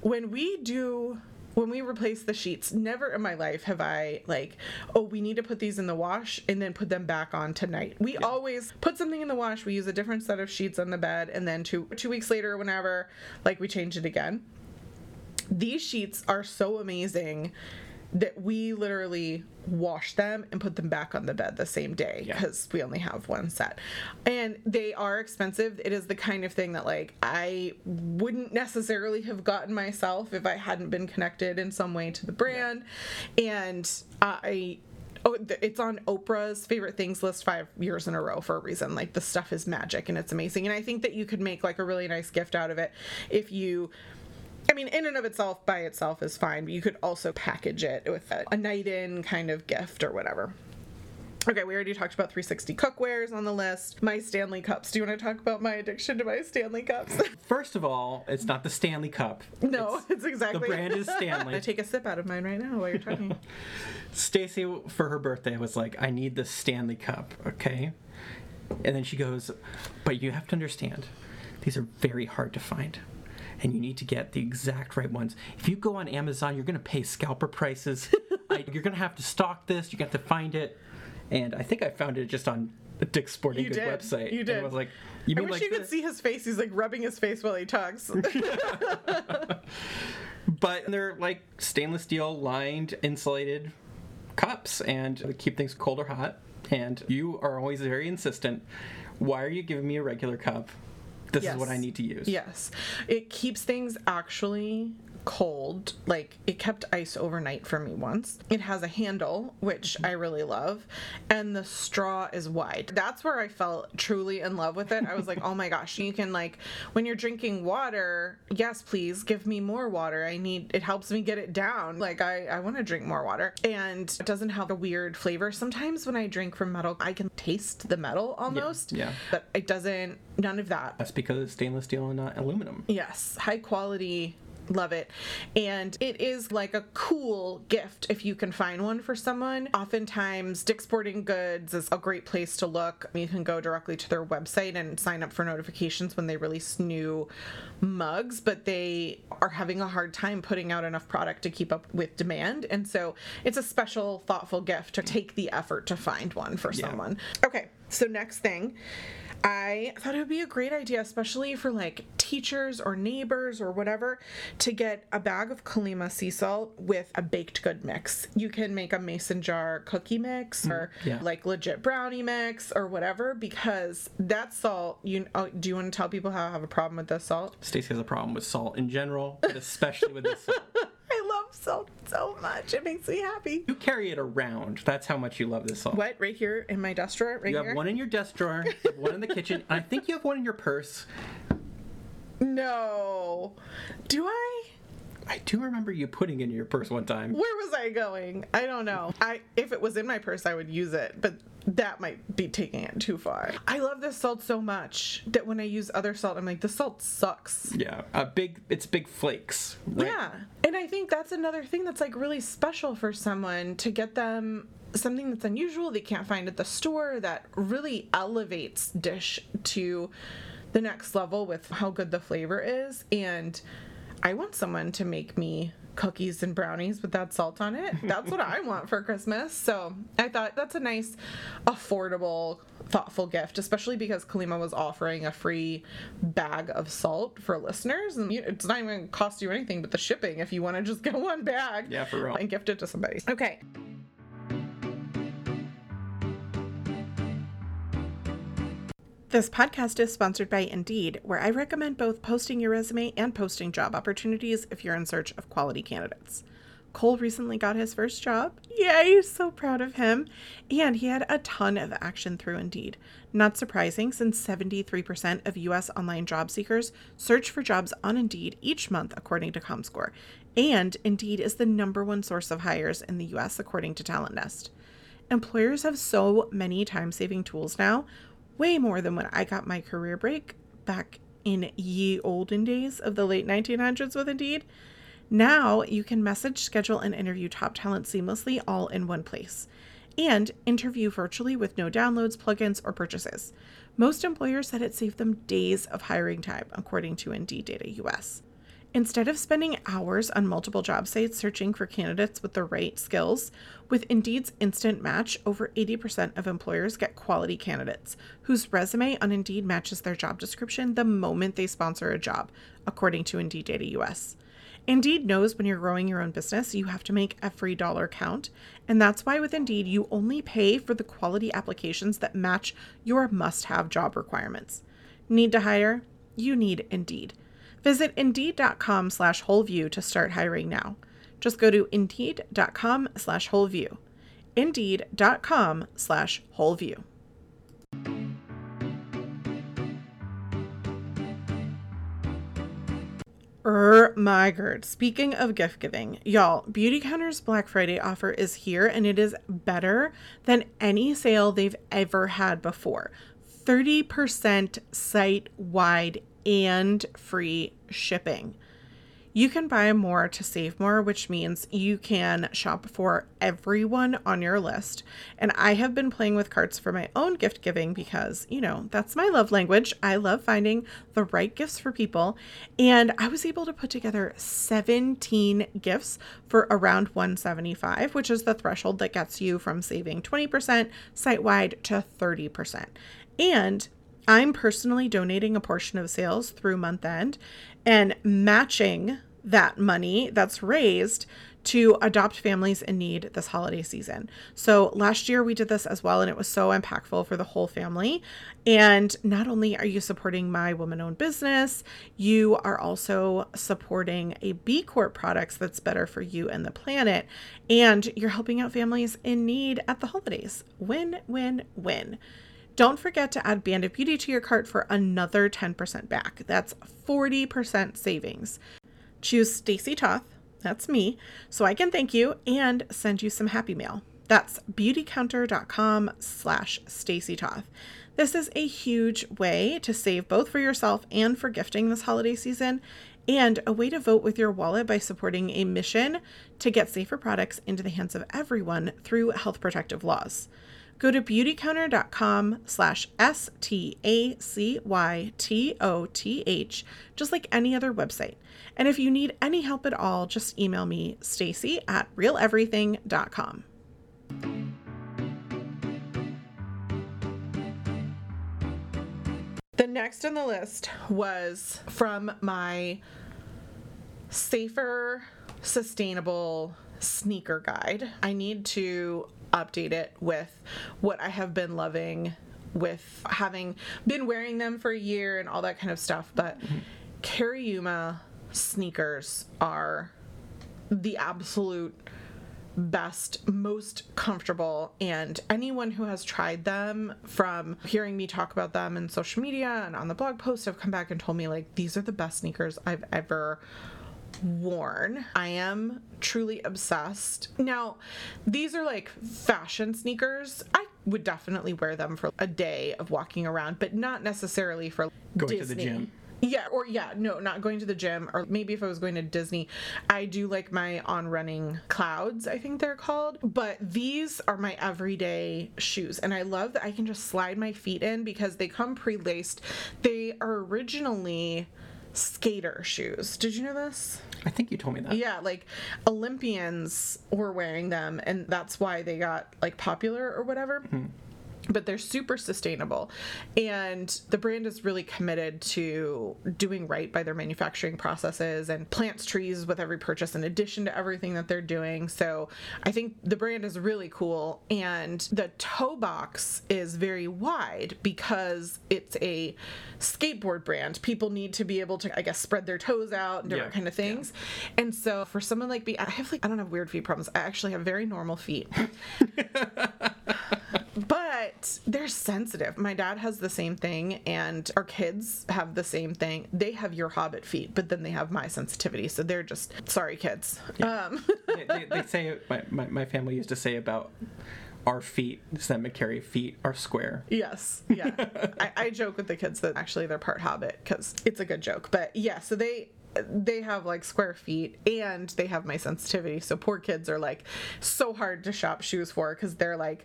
when we do when we replace the sheets, never in my life have I like, oh, we need to put these in the wash and then put them back on tonight. We always put something in the wash, we use a different set of sheets on the bed, and then two two weeks later, whenever, like we change it again. These sheets are so amazing that we literally wash them and put them back on the bed the same day Yeah. because we only have one set. And they are expensive. It is the kind of thing that like I wouldn't necessarily have gotten myself if I hadn't been connected in some way to the brand. And I Oh, it's on Oprah's favorite things list five years in a row for a reason. Like the stuff is magic and it's amazing. And I think that you could make like a really nice gift out of it if you I mean, in and of itself, by itself is fine, but you could also package it with a, a night in kind of gift or whatever. Okay, we already talked about 360 cookwares on the list. My Stanley cups. Do you want to talk about my addiction to my Stanley cups? First of all, it's not the Stanley Cup. no, It's- it's, exactly. the brand is I'm Stanley. gonna take a sip out of mine right now while you're talking. Stacy, for her birthday, was like, I need the Stanley Cup, okay? And then she goes, But you have to understand, these are very hard to find. And you need to get the exact right ones. If you go on Amazon, you're going to pay scalper prices. I, you're going to have to stock this, you got to find it. And I think I found it just on the Dick's Sporting You Goods did. website. You And did. I was like, You I wish like you could see his face. He's like rubbing his face while he talks. But they're like stainless steel lined, insulated cups, and they keep things cold or hot. And you are always very insistent. Why are you giving me a regular cup? This is what I need to use. Yes. It keeps things actually cold. Like it kept ice overnight for me once. It has a handle, which I really love, and the straw is wide. That's where I felt truly in love with it. I was like, "Oh my gosh, you can like when you're drinking water, yes, please give me more water. I need it helps me get it down. Like I I want to drink more water." And it doesn't have a weird flavor. Sometimes when I drink from metal, I can taste the metal almost. yeah. But it doesn't none of that. That's because it's stainless steel and not aluminum. Yes, high quality. Love it. And it is like a cool gift if you can find one for someone. Oftentimes, Dick's Sporting Goods is a great place to look. You can go directly to their website and sign up for notifications when they release new mugs, but they are having a hard time putting out enough product to keep up with demand. And so it's a special, thoughtful gift to take the effort to find one for someone. Okay, so next thing. I thought it would be a great idea, especially for like teachers or neighbors or whatever, to get a bag of Kalima sea salt with a baked good mix. You can make a mason jar cookie mix mm, or yeah. like legit brownie mix or whatever because that salt. You oh, do you want to tell people how I have a problem with this salt? Stacy has a problem with salt in general, but especially with this salt. I love salt so much. It makes me happy. You carry it around. That's how much you love this song. What right here in my desk drawer? Right You here. have one in your desk drawer, you one in the kitchen, and I think you have one in your purse. No. Do I? I do remember you putting it in your purse one time. Where was I going? I don't know. I if it was in my purse, I would use it, but that might be taking it too far. I love this salt so much that when I use other salt, I'm like, the salt sucks. Yeah, a big. It's big flakes. right? Yeah. And I think that's another thing that's like really special for someone to get them something that's unusual they can't find at the store that really elevates dish to the next level with how good the flavor is and I want someone to make me cookies and brownies with that salt on it. That's what I want for Christmas. So I thought that's a nice, affordable, thoughtful gift, especially because Kalima was offering a free bag of salt for listeners. And it's not even going to cost you anything but the shipping if you want to just get one bag Yeah, for real. and gift it to somebody. Okay. This podcast is sponsored by Indeed, where I recommend both posting your resume and posting job opportunities if you're in search of quality candidates. Cole recently got his first job. Yay, so proud of him. And he had a ton of action through Indeed. Not surprising, since 73% of US online job seekers search for jobs on Indeed each month, according to ComScore. And Indeed is the number one source of hires in the US, according to Talent Nest. Employers have so many time saving tools now, way more than when I got my career break back in ye olden days of the late 1900s with Indeed. Now you can message, schedule, and interview top talent seamlessly all in one place. And interview virtually with no downloads, plugins, or purchases. Most employers said it saved them days of hiring time, according to Indeed Data US. Instead of spending hours on multiple job sites searching for candidates with the right skills, with Indeed's instant match, over 80% of employers get quality candidates whose resume on Indeed matches their job description the moment they sponsor a job, according to Indeed Data US. Indeed knows when you're growing your own business, you have to make every dollar count. And that's why with Indeed, you only pay for the quality applications that match your must have job requirements. Need to hire? You need Indeed. Visit indeed.com slash wholeview to start hiring now. Just go to indeed.com slash wholeview. Indeed.com slash wholeview. Er, my god. Speaking of gift giving, y'all, Beautycounter's Black Friday offer is here and it is better than any sale they've ever had before. 30% site wide and free shipping. You can buy more to save more, which means you can shop for everyone on your list. And I have been playing with carts for my own gift giving because, you know, that's my love language. I love finding the right gifts for people. And I was able to put together 17 gifts for around 175, which is the threshold that gets you from saving 20% site wide to 30%. And I'm personally donating a portion of sales through month end and matching that money that's raised to adopt families in need this holiday season. So last year we did this as well, and it was so impactful for the whole family. And not only are you supporting my woman owned business, you are also supporting a B Corp products that's better for you and the planet. And you're helping out families in need at the holidays. Win, win, win. Don't forget to add Band of Beauty to your cart for another 10% back. That's 40% savings. Choose Stacy Toth, that's me, so I can thank you and send you some happy mail. That's beautycounter.com slash Stacy Toth. This is a huge way to save both for yourself and for gifting this holiday season, and a way to vote with your wallet by supporting a mission to get safer products into the hands of everyone through health protective laws. Go to beautycounter.com slash S-T-A-C-Y-T-O-T-H, just like any other website. And if you need any help at all, just email me, Stacy at realeverything.com. The next on the list was from my safer, sustainable sneaker guide. I need to update it with what I have been loving with having been wearing them for a year and all that kind of stuff. But Cariuma sneakers are the absolute best, most comfortable, and anyone who has tried them from hearing me talk about them in social media and on the blog post have come back and told me like these are the best sneakers I've ever worn. I am truly obsessed. Now, these are like fashion sneakers. I would definitely wear them for a day of walking around, but not necessarily for Going to the gym. Yeah, or yeah, no, not going to the gym, or maybe if I was going to Disney, I do like my on running clouds, I think they're called. But these are my everyday shoes, and I love that I can just slide my feet in because they come pre laced. They are originally skater shoes. Did you know this? I think you told me that. Yeah, like Olympians were wearing them, and that's why they got like popular or whatever. Hmm. But they're super sustainable. And the brand is really committed to doing right by their manufacturing processes and plants trees with every purchase in addition to everything that they're doing. So I think the brand is really cool. And the toe box is very wide because it's a skateboard brand. People need to be able to, I guess, spread their toes out and different Yeah, kind of things. And so for someone like me, I have like I don't have weird feet problems. I actually have very normal feet. but they're sensitive. My dad has the same thing, and our kids have the same thing. They have your hobbit feet, but then they have my sensitivity. So they're just sorry, kids. Um, they, they, they say my, my, my family used to say about our feet, Sam McCarry feet are square. yes, yeah. I, I joke with the kids that actually they're part hobbit because it's a good joke. But yeah, so they they have like square feet and they have my sensitivity. So poor kids are like so hard to shop shoes for because they're like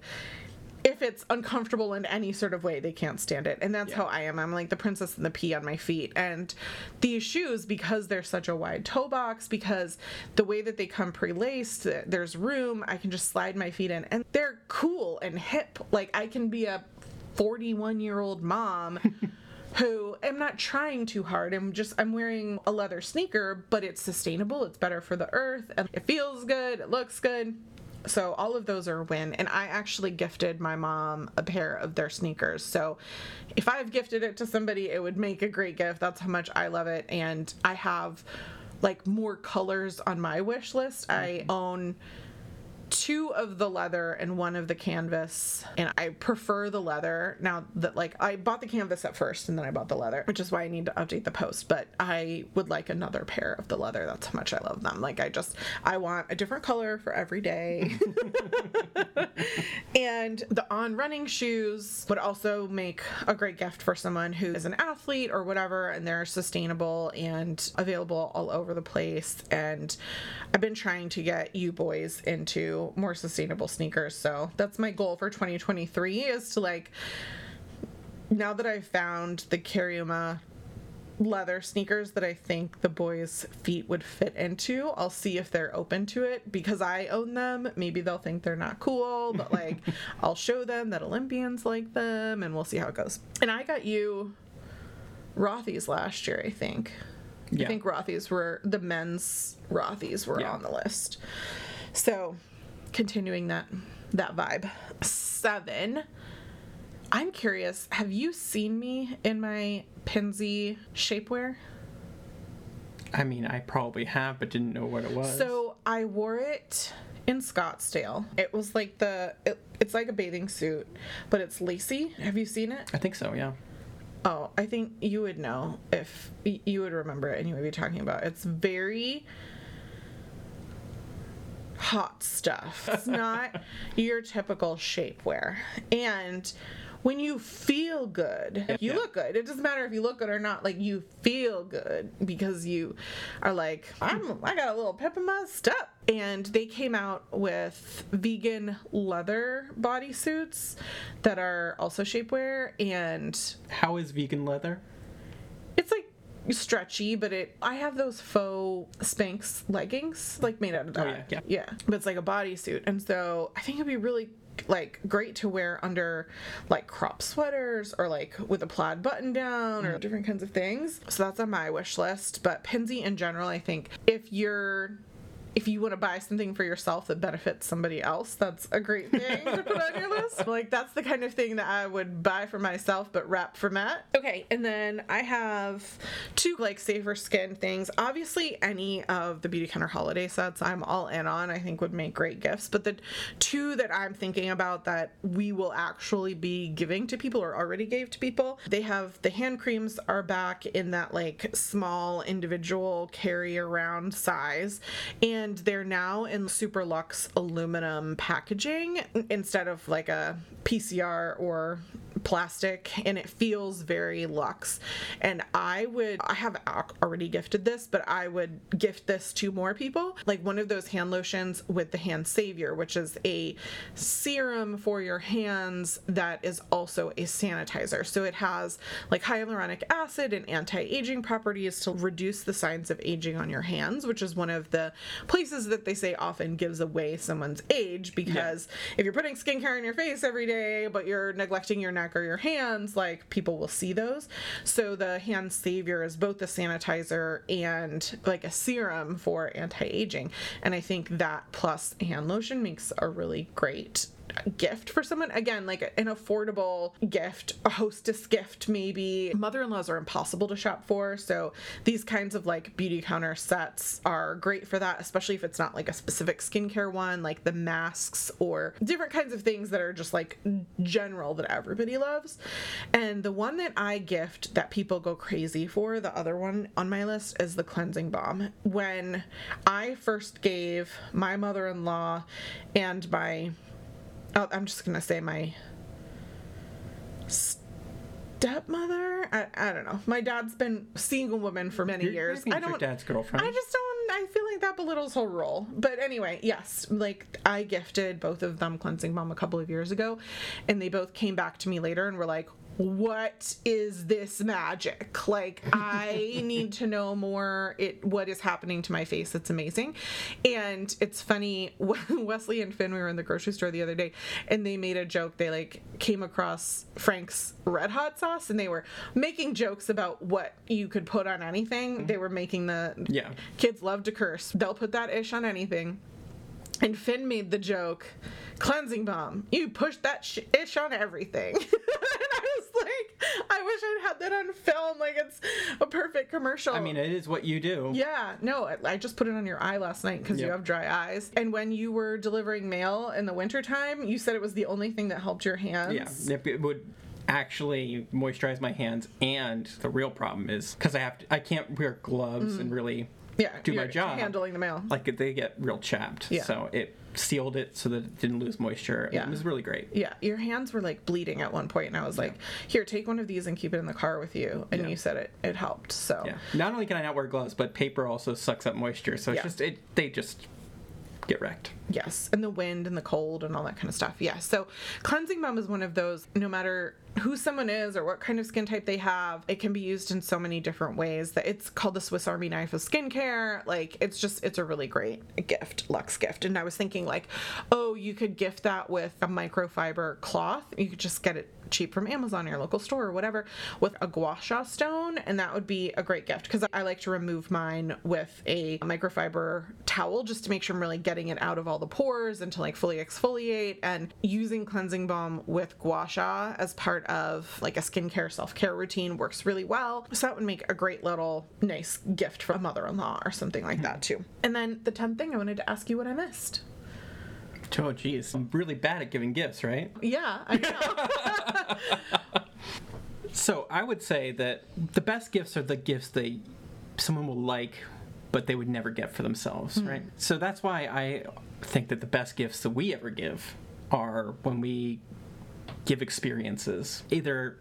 if it's uncomfortable in any sort of way, they can't stand it. And that's Yeah. how I am. I'm like the princess and the pea on my feet. And these shoes, because they're such a wide toe box, because the way that they come pre laced, there's room, I can just slide my feet in. And they're cool and hip. Like I can be a 41 year old mom. who am not trying too hard. I'm just I'm wearing a leather sneaker, but it's sustainable, it's better for the earth, and it feels good, it looks good. So all of those are a win. And I actually gifted my mom a pair of their sneakers. So if I've gifted it to somebody, it would make a great gift. That's how much I love it. And I have like more colors on my wish list. I mm-hmm. own two of the leather and one of the canvas and i prefer the leather. Now that like i bought the canvas at first and then i bought the leather which is why i need to update the post but i would like another pair of the leather. That's how much i love them. Like i just i want a different color for every day. And the on running shoes would also make a great gift for someone who is an athlete or whatever and they're sustainable and available all over the place. And i've been trying to get you boys into more sustainable sneakers so that's my goal for 2023 is to like now that i've found the Cariuma leather sneakers that I think the boys' feet would fit into. I'll see if they're open to it because I own them. Maybe they'll think they're not cool, but like I'll show them that Olympians like them and we'll see how it goes. And I got you Rothy's last year, I think. I think Rothy's were the men's Rothy's were Yeah. on the list. So, continuing that that vibe. 7 I'm curious, have you seen me in my Pinsy shapewear? I mean, I probably have, but didn't know what it was. So I wore it in Scottsdale. It was like the, it, it's like a bathing suit, but it's lacy. Have you seen it? I think so, yeah. Oh, I think you would know if y- you would remember it and you would be talking about. It's very hot stuff. It's not your typical shapewear. And when you feel good, you Yeah. look good. It doesn't matter if you look good or not. Like you feel good because you are like, I'm. I got a little pep in my step. And they came out with vegan leather bodysuits that are also shapewear, and How is vegan leather? it's like stretchy, but it I have those faux Spanx leggings, like made out of oh, that. Oh, yeah, yeah. But it's like a bodysuit. And so I think it'd be really like great to wear under like crop sweaters or like with a plaid button down or mm-hmm. different kinds of things. So that's on my wish list. But Pinsy in general, I think if you're if you want to buy something for yourself that benefits somebody else, that's a great thing to put on your list. Like that's the kind of thing that I would buy for myself, but wrap for Matt. Okay, and then I have two like safer skin things. Obviously, any of the Beautycounter holiday sets I'm all in on. I think would make great gifts. But the two that I'm thinking about that we will actually be giving to people or already gave to people, they have the hand creams are back in that like small individual carry around size, and they're now in super luxe aluminum packaging instead of like a PCR or plastic and it feels very luxe. And i would i have already gifted this but i would gift this to more people. Like one of those hand lotions with the hand savior which is a serum for your hands that is also a sanitizer. So it has like hyaluronic acid and anti-aging properties to reduce the signs of aging on your hands which is one of the places that they say often gives away someone's age because yeah. if you're putting skincare on your face every day but you're neglecting your neck or your hands, like people will see those. So the hand savior is both a sanitizer and like a serum for anti-aging. And I think that plus hand lotion makes a really great gift for someone. Again like an affordable gift a hostess gift maybe. Mother-in-laws are impossible to shop for so these kinds of like Beautycounter sets are great for that especially if it's not like a specific skincare one like the masks or different kinds of things that are just like general that everybody loves. And the one that i gift that people go crazy for the other one on my list is the cleansing balm. When i first gave my mother-in-law and my oh, I'm just gonna say my stepmother. I, I don't know. My dad's been single woman for many You're, years. I don't. Your dad's girlfriend. I just don't. I feel like that belittles her role. But anyway, yes, like I gifted both of them cleansing balm a couple of years ago, and they both came back to me later and were like, what is this magic? Like I need to know more it what is happening to my face. It's amazing. And it's funny Wesley and Finn we were in the grocery store the other day and they made a joke. They like came across Frank's red hot sauce and they were making jokes about what you could put on anything. Mm-hmm. They were making the Yeah. Kids love to curse. They'll put that ish on anything. And Finn made the joke, cleansing balm. You push that sh- ish on everything. And I was like, I wish I'd had that on film. Like, it's a perfect commercial. I mean, it is what you do. Yeah, no, I just put it on your eye last night because yep. you have dry eyes. And when you were delivering mail in the wintertime, you said it was the only thing that helped your hands. Yeah, it would actually moisturize my hands. And the real problem is because I have to, I can't wear gloves mm. and really yeah, do my job handling the mail. Like they get real chapped. Yeah. So it sealed it so that it didn't lose moisture. Yeah. It was really great. Yeah. Your hands were like bleeding at one point and I was like, Here, take one of these and keep it in the car with you. And yeah. you said it it helped. So Yeah. Not only can I not wear gloves, but paper also sucks up moisture. So it's just it they just get wrecked. Yes, and the wind and the cold and all that kind of stuff. Yeah. So cleansing balm is one of those no matter who someone is or what kind of skin type they have, it can be used in so many different ways that it's called the Swiss Army knife of skincare. Like it's just it's a really great gift, luxe gift. And I was thinking like, oh, you could gift that with a microfiber cloth. You could just get it cheap from Amazon or your local store or whatever with a gua sha stone and that would be a great gift because I like to remove mine with a microfiber towel just to make sure I'm really getting it out of all the pores and to like fully exfoliate and using cleansing balm with gua sha as part of like a skincare self-care routine works really well. So that would make a great little nice gift for a mother-in-law or something like that too. And then the 10th thing I wanted to ask you what I missed. Oh geez, I'm really bad at giving gifts, right? Yeah, I know. so I would say that the best gifts are the gifts that someone will like, but they would never get for themselves, mm. right? So that's why I think that the best gifts that we ever give are when we give experiences, either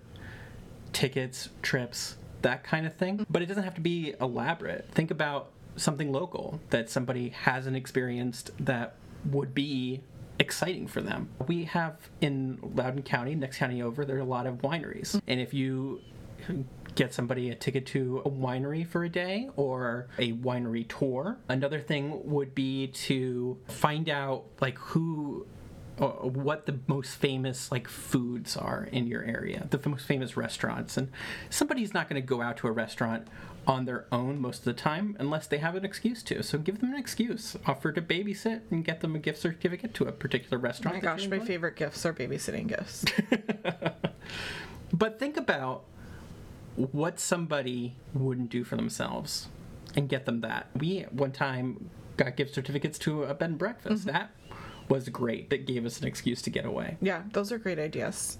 tickets, trips, that kind of thing. But it doesn't have to be elaborate. Think about something local that somebody hasn't experienced that would be exciting for them. We have in Loudoun County, next county over, there are a lot of wineries. And if you get somebody a ticket to a winery for a day or a winery tour, another thing would be to find out like who what the most famous like foods are in your area, the most famous restaurants, and somebody's not going to go out to a restaurant on their own most of the time unless they have an excuse to. So give them an excuse. Offer to babysit and get them a gift certificate to a particular Oh restaurant. my gosh, my favorite gifts are babysitting gifts. But think about what somebody wouldn't do for themselves and get them that. We one time got gift certificates to a bed and breakfast. Mm-hmm. That was great. That gave us an excuse to get away. Yeah, those are great ideas.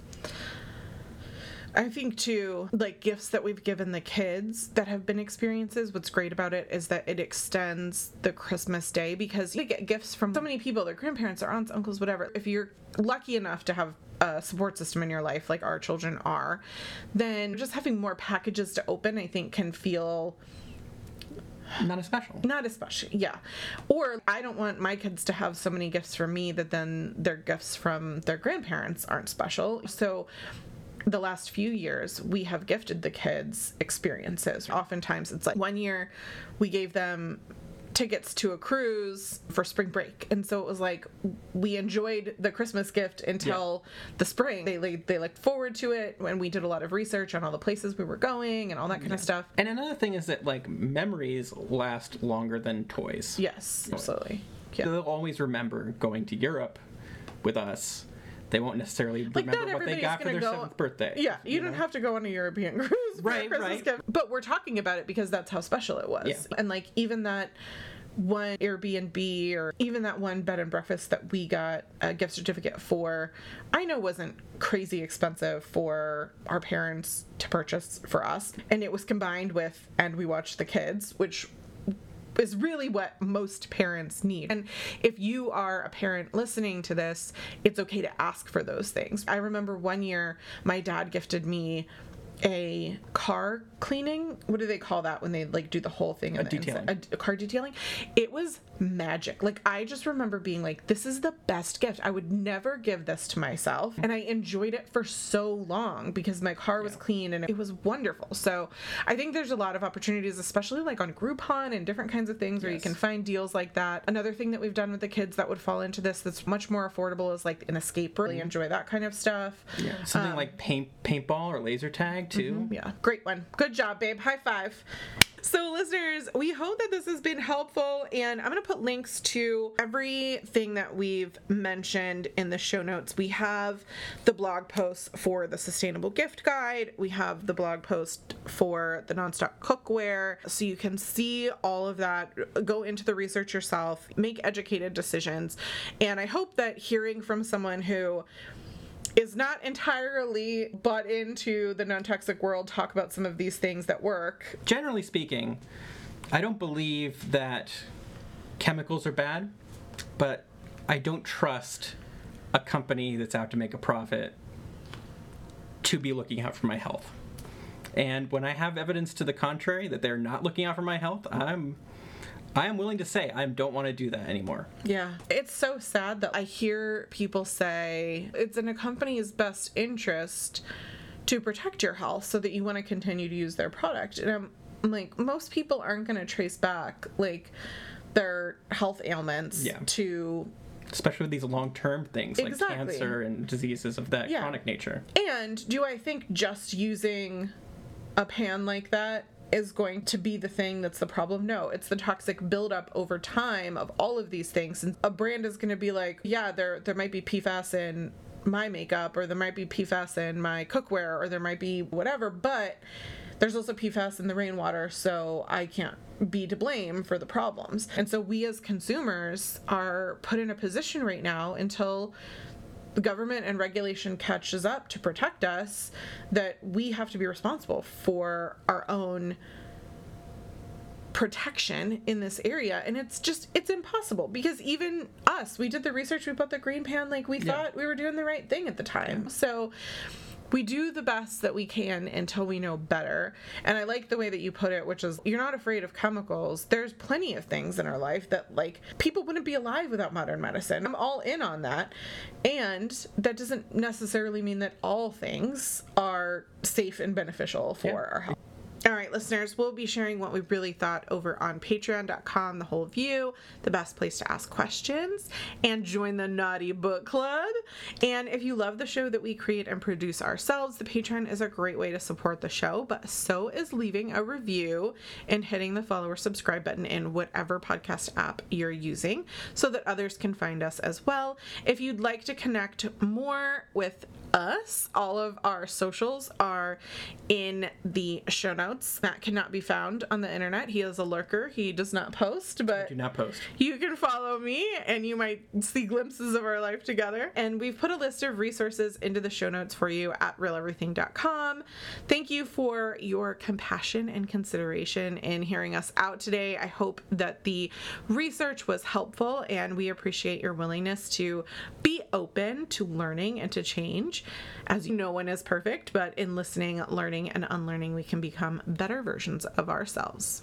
I think too, like gifts that we've given the kids that have been experiences, what's great about it is that it extends the Christmas day because you get gifts from so many people, their grandparents, their aunts, uncles, whatever. If you're lucky enough to have a support system in your life like our children are, then just having more packages to open, I think, can feel Not as special. not especially yeah. Or i don't want my kids to have so many gifts from me that then their gifts from their grandparents aren't special. So the last few years we have gifted the kids experiences. Oftentimes it's like one year we gave them tickets to a cruise for spring break and so it was like we enjoyed the christmas gift until the spring they, they they looked forward to it when we did a lot of research on all the places we were going and all that kind of stuff And another thing is that like memories last longer than toys. yes absolutely yeah. They'll always remember going to Europe with us. They won't necessarily Like, remember what they got for their go- seventh birthday. Yeah, you, don't have to go on a European cruise for Right, a Christmas right. gift. But we're talking about it because that's how special it was. Yeah. And like even that one Airbnb or even that one bed and breakfast that we got a gift certificate for, I know wasn't crazy expensive for our parents to purchase for us. And it was combined with and we watched the kids, which is really what most parents need. And if you are a parent listening to this, it's okay to ask for those things. I remember one year my dad gifted me a car cleaning what do they call that when they like do the whole thing in the detailing. a, a car detailing? It was magic. Like i just remember being like this is the best gift. I would never give this to myself. And i enjoyed it for so long because my car was clean and it was wonderful. So i think there's a lot of opportunities especially like on groupon and different kinds of things where you can find deals like that. Another thing that we've done with the kids that would fall into this that's much more affordable is like an escape room. Mm-hmm. Really enjoy that kind of stuff. Yeah, something um, like paint paintball or laser tag too. Mm-hmm. yeah, great one. Good job, babe. High five. So, listeners, we hope that this has been helpful, and I'm going to put links to everything that we've mentioned in the show notes. We have the blog posts for the sustainable gift guide, we have the blog post for the nonstop cookware, so you can see all of that. Go into the research yourself, make educated decisions, and I hope that hearing from someone who is not entirely bought into the non-toxic world talk about some of these things that work Generally speaking, I don't believe that chemicals are bad, but I don't trust a company that's out to make a profit to be looking out for my health. And when I have evidence to the contrary that they're not looking out for my health, I'm I am willing to say I don't want to do that anymore. yeah it's so sad that i hear people say it's in a company's best interest to protect your health so that you want to continue to use their product and i'm, I'm like most people aren't going to trace back like their health ailments Yeah. to Especially with these long term things like Exactly. cancer and diseases of that Yeah. chronic nature. And do I think just using a pan like that is going to be the thing that's the problem? No, it's the toxic buildup over time of all of these things. And a brand is going to be like, yeah, there there might be PFAS in my makeup, or there might be PFAS in my cookware, or there might be whatever, but there's also PFAS in the rainwater, so I can't be to blame for the problems. And so we as consumers are put in a position right now until the government and regulation catches up to protect us that we have to be responsible for our own protection in this area. And it's just it's impossible because even us we did the research we bought the GreenPan like we Yeah. thought we were doing the right thing at the time. So we do the best that we can until we know better. And I like the way that you put it, which is you're not afraid of chemicals. There's plenty of things in our life that, like, people wouldn't be alive without modern medicine. I'm all in on that. And that doesn't necessarily mean that all things are safe and beneficial for Yeah. our health. All right, listeners, we'll be sharing what we really thought over on patreon.com, the whole view, the best place to ask questions, and join the Naughty Book Club. And if you love the show that we create and produce ourselves, the Patreon is a great way to support the show, but so is leaving a review and hitting the follow or subscribe button in whatever podcast app you're using so that others can find us as well. If you'd like to connect more with us, all of our socials are in the show notes. Matt cannot be found on the internet. He is a lurker. He does not post, but Do not post. you can follow me and you might see glimpses of our life together. And we've put a list of resources into the show notes for you at realeverything.com. Thank you for your compassion and consideration in hearing us out today. I hope that the research was helpful and we appreciate your willingness to be open to learning and to change. As you know, no one is perfect, but in listening, learning, and unlearning, we can become better versions of ourselves.